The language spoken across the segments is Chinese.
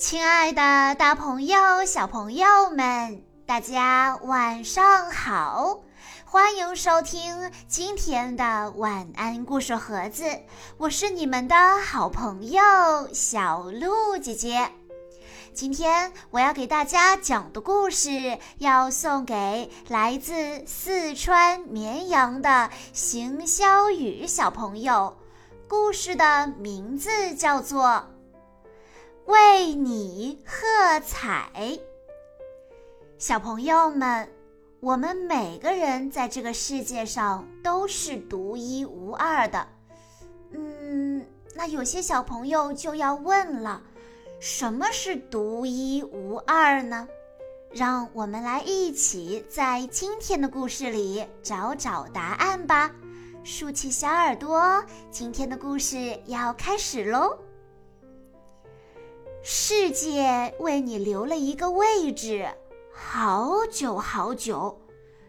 亲爱的，大朋友、小朋友们，大家晚上好！欢迎收听今天的晚安故事盒子，我是你们的好朋友小鹿姐姐。今天我要给大家讲的故事，要送给来自四川绵阳的邢潇雨小朋友。故事的名字叫做。为你喝彩，小朋友们，我们每个人在这个世界上都是独一无二的。嗯，那有些小朋友就要问了，什么是独一无二呢？让我们来一起在今天的故事里找找答案吧。竖起小耳朵，今天的故事要开始喽。世界为你留了一个位置，好久好久，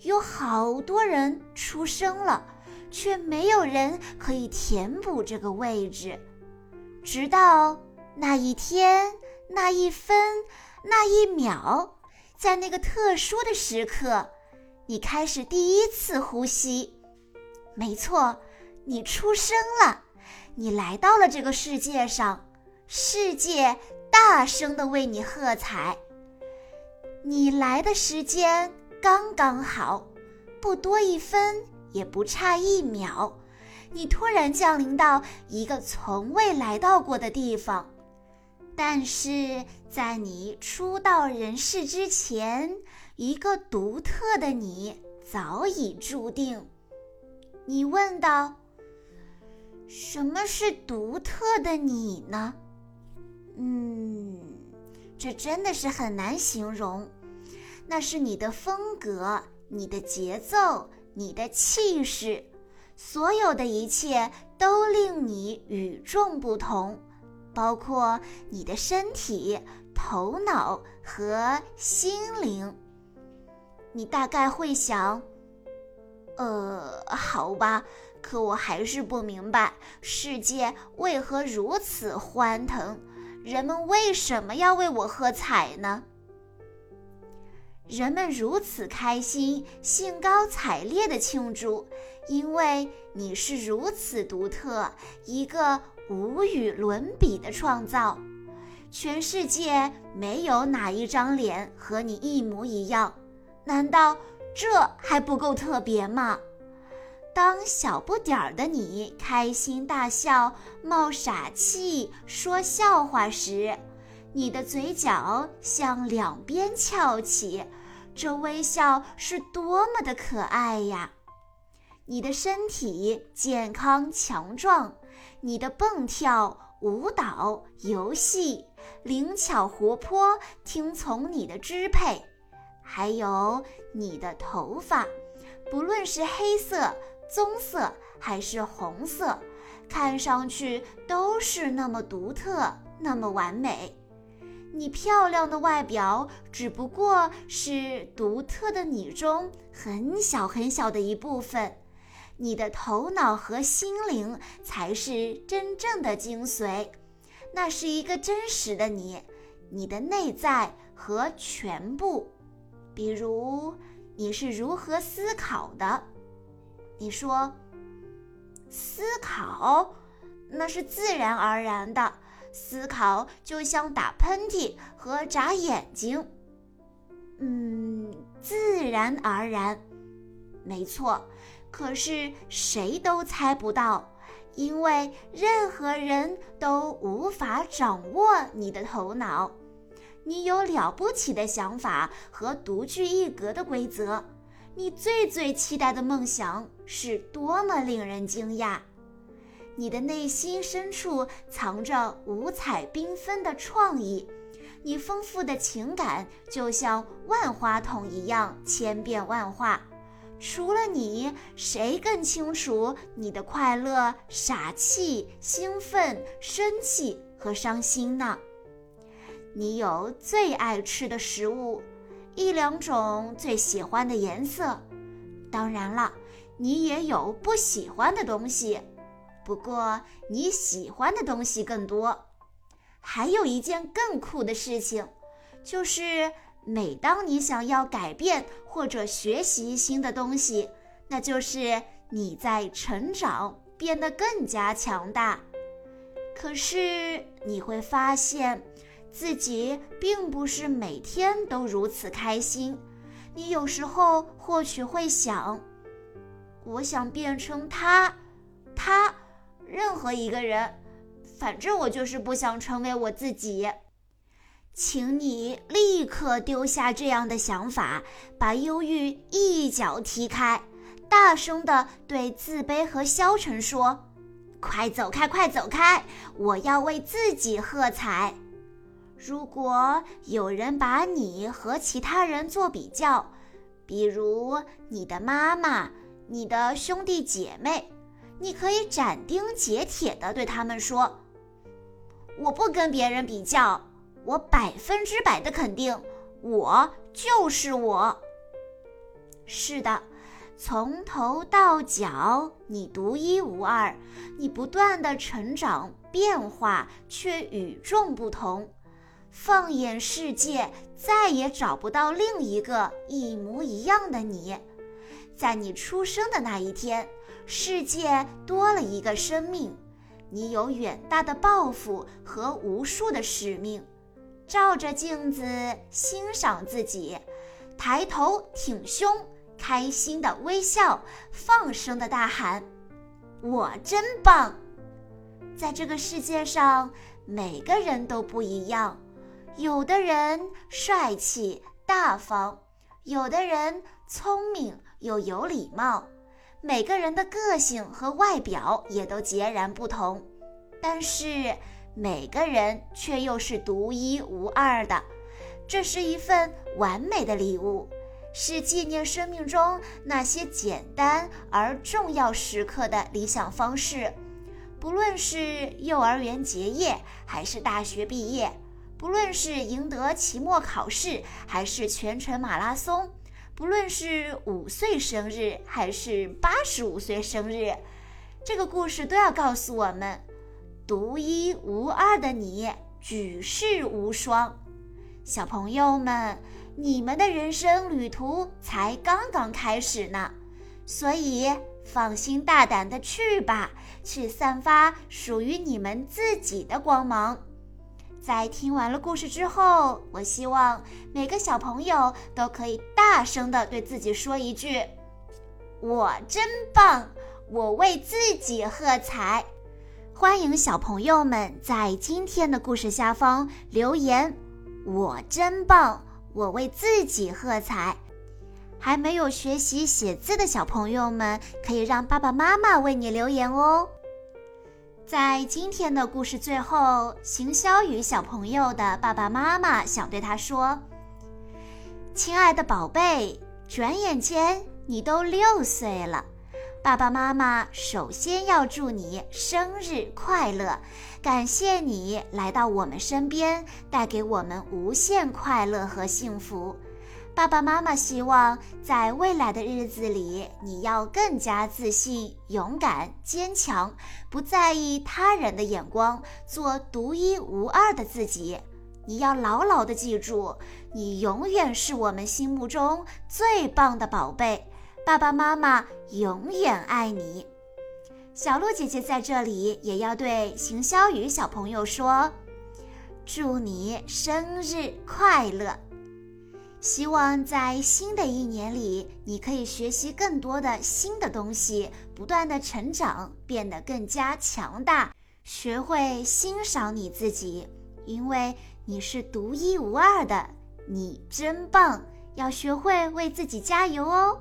有好多人出生了，却没有人可以填补这个位置。直到那一天、那一分、那一秒，在那个特殊的时刻，你开始第一次呼吸。没错，你出生了，你来到了这个世界上，世界。大声的为你喝彩。你来的时间刚刚好，不多一分，也不差一秒。你突然降临到一个从未来到过的地方，但是在你初到人世之前，一个独特的你早已注定。你问道：“什么是独特的你呢？”嗯，这真的是很难形容。那是你的风格、你的节奏、你的气势，所有的一切都令你与众不同，包括你的身体、头脑和心灵。你大概会想，呃，好吧，可我还是不明白世界为何如此欢腾。人们为什么要为我喝彩呢？人们如此开心、兴高采烈地庆祝，因为你是如此独特，一个无与伦比的创造。全世界没有哪一张脸和你一模一样，难道这还不够特别吗？当小不点儿的你开心大笑、冒傻气、说笑话时，你的嘴角向两边翘起，这微笑是多么的可爱呀！你的身体健康强壮，你的蹦跳、舞蹈、游戏灵巧活泼，听从你的支配，还有你的头发，不论是黑色。棕色还是红色，看上去都是那么独特，那么完美。你漂亮的外表只不过是独特的你中很小很小的一部分，你的头脑和心灵才是真正的精髓。那是一个真实的你，你的内在和全部。比如，你是如何思考的？你说，思考那是自然而然的，思考就像打喷嚏和眨眼睛。嗯，自然而然，没错。可是谁都猜不到，因为任何人都无法掌握你的头脑。你有了不起的想法和独具一格的规则。你最最期待的梦想是多么令人惊讶！你的内心深处藏着五彩缤纷的创意，你丰富的情感就像万花筒一样千变万化。除了你，谁更清楚你的快乐、傻气、兴奋、生气和伤心呢？你有最爱吃的食物。一两种最喜欢的颜色，当然了，你也有不喜欢的东西，不过你喜欢的东西更多。还有一件更酷的事情，就是每当你想要改变或者学习新的东西，那就是你在成长，变得更加强大。可是你会发现，自己并不是每天都如此开心。你有时候或许会想：我想变成他，他，任何一个人。反正我就是不想成为我自己，请你立刻丢下这样的想法，把忧郁一脚踢开，大声地对自卑和消沉说：“快走开，快走开！我要为自己喝彩。”如果有人把你和其他人做比较，比如你的妈妈、你的兄弟姐妹，你可以斩钉截铁地对他们说。我不跟别人比较，我百分之百的肯定，我就是我。是的，从头到脚你独一无二，你不断的成长变化却与众不同。放眼世界，再也找不到另一个一模一样的你。在你出生的那一天，世界多了一个生命。你有远大的抱负和无数的使命，照着镜子欣赏自己，抬头挺胸，开心的微笑，放声的大喊：“我真棒！”在这个世界上，每个人都不一样，有的人帅气大方，有的人聪明又有礼貌。每个人的个性和外表也都截然不同，但是每个人却又是独一无二的。这是一份完美的礼物，是纪念生命中那些简单而重要时刻的理想方式。不论是幼儿园结业，还是大学毕业；不论是赢得期末考试，还是全程马拉松。不论是五岁生日还是八十五岁生日，这个故事都要告诉我们：独一无二的你举世无双。小朋友们，你们的人生旅途才刚刚开始呢，所以放心大胆的去吧，去散发属于你们自己的光芒。在听完了故事之后，我希望每个小朋友都可以大声的对自己说一句：“我真棒！我为自己喝彩！”欢迎小朋友们在今天的故事下方留言：“我真棒！我为自己喝彩！”还没有学习写字的小朋友们，可以让爸爸妈妈为你留言哦。在今天的故事最后，邢潇雨小朋友的爸爸妈妈想对他说：“亲爱的宝贝，转眼间你都六岁了，爸爸妈妈首先要祝你生日快乐，感谢你来到我们身边，带给我们无限快乐和幸福。”爸爸妈妈希望在未来的日子里，你要更加自信、勇敢、坚强，不在意他人的眼光，做独一无二的自己。你要牢牢的记住，你永远是我们心目中最棒的宝贝。爸爸妈妈永远爱你。小鹿姐姐在这里也要对邢潇雨小朋友说：“祝你生日快乐！”希望在新的一年里，你可以学习更多的新的东西，不断的成长，变得更加强大，学会欣赏你自己，因为你是独一无二的，你真棒！要学会为自己加油哦。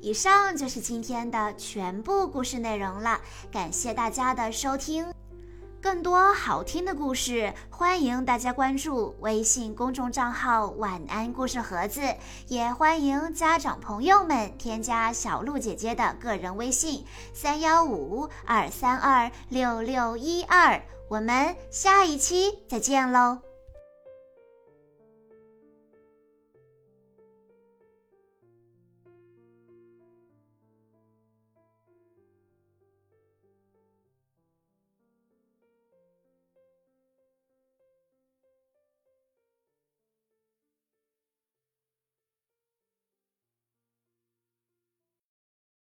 以上就是今天的全部故事内容了，感谢大家的收听。更多好听的故事，欢迎大家关注微信公众账号“晚安故事盒子”，也欢迎家长朋友们添加小鹿姐姐的个人微信：三幺五二三二六六一二。我们下一期再见喽！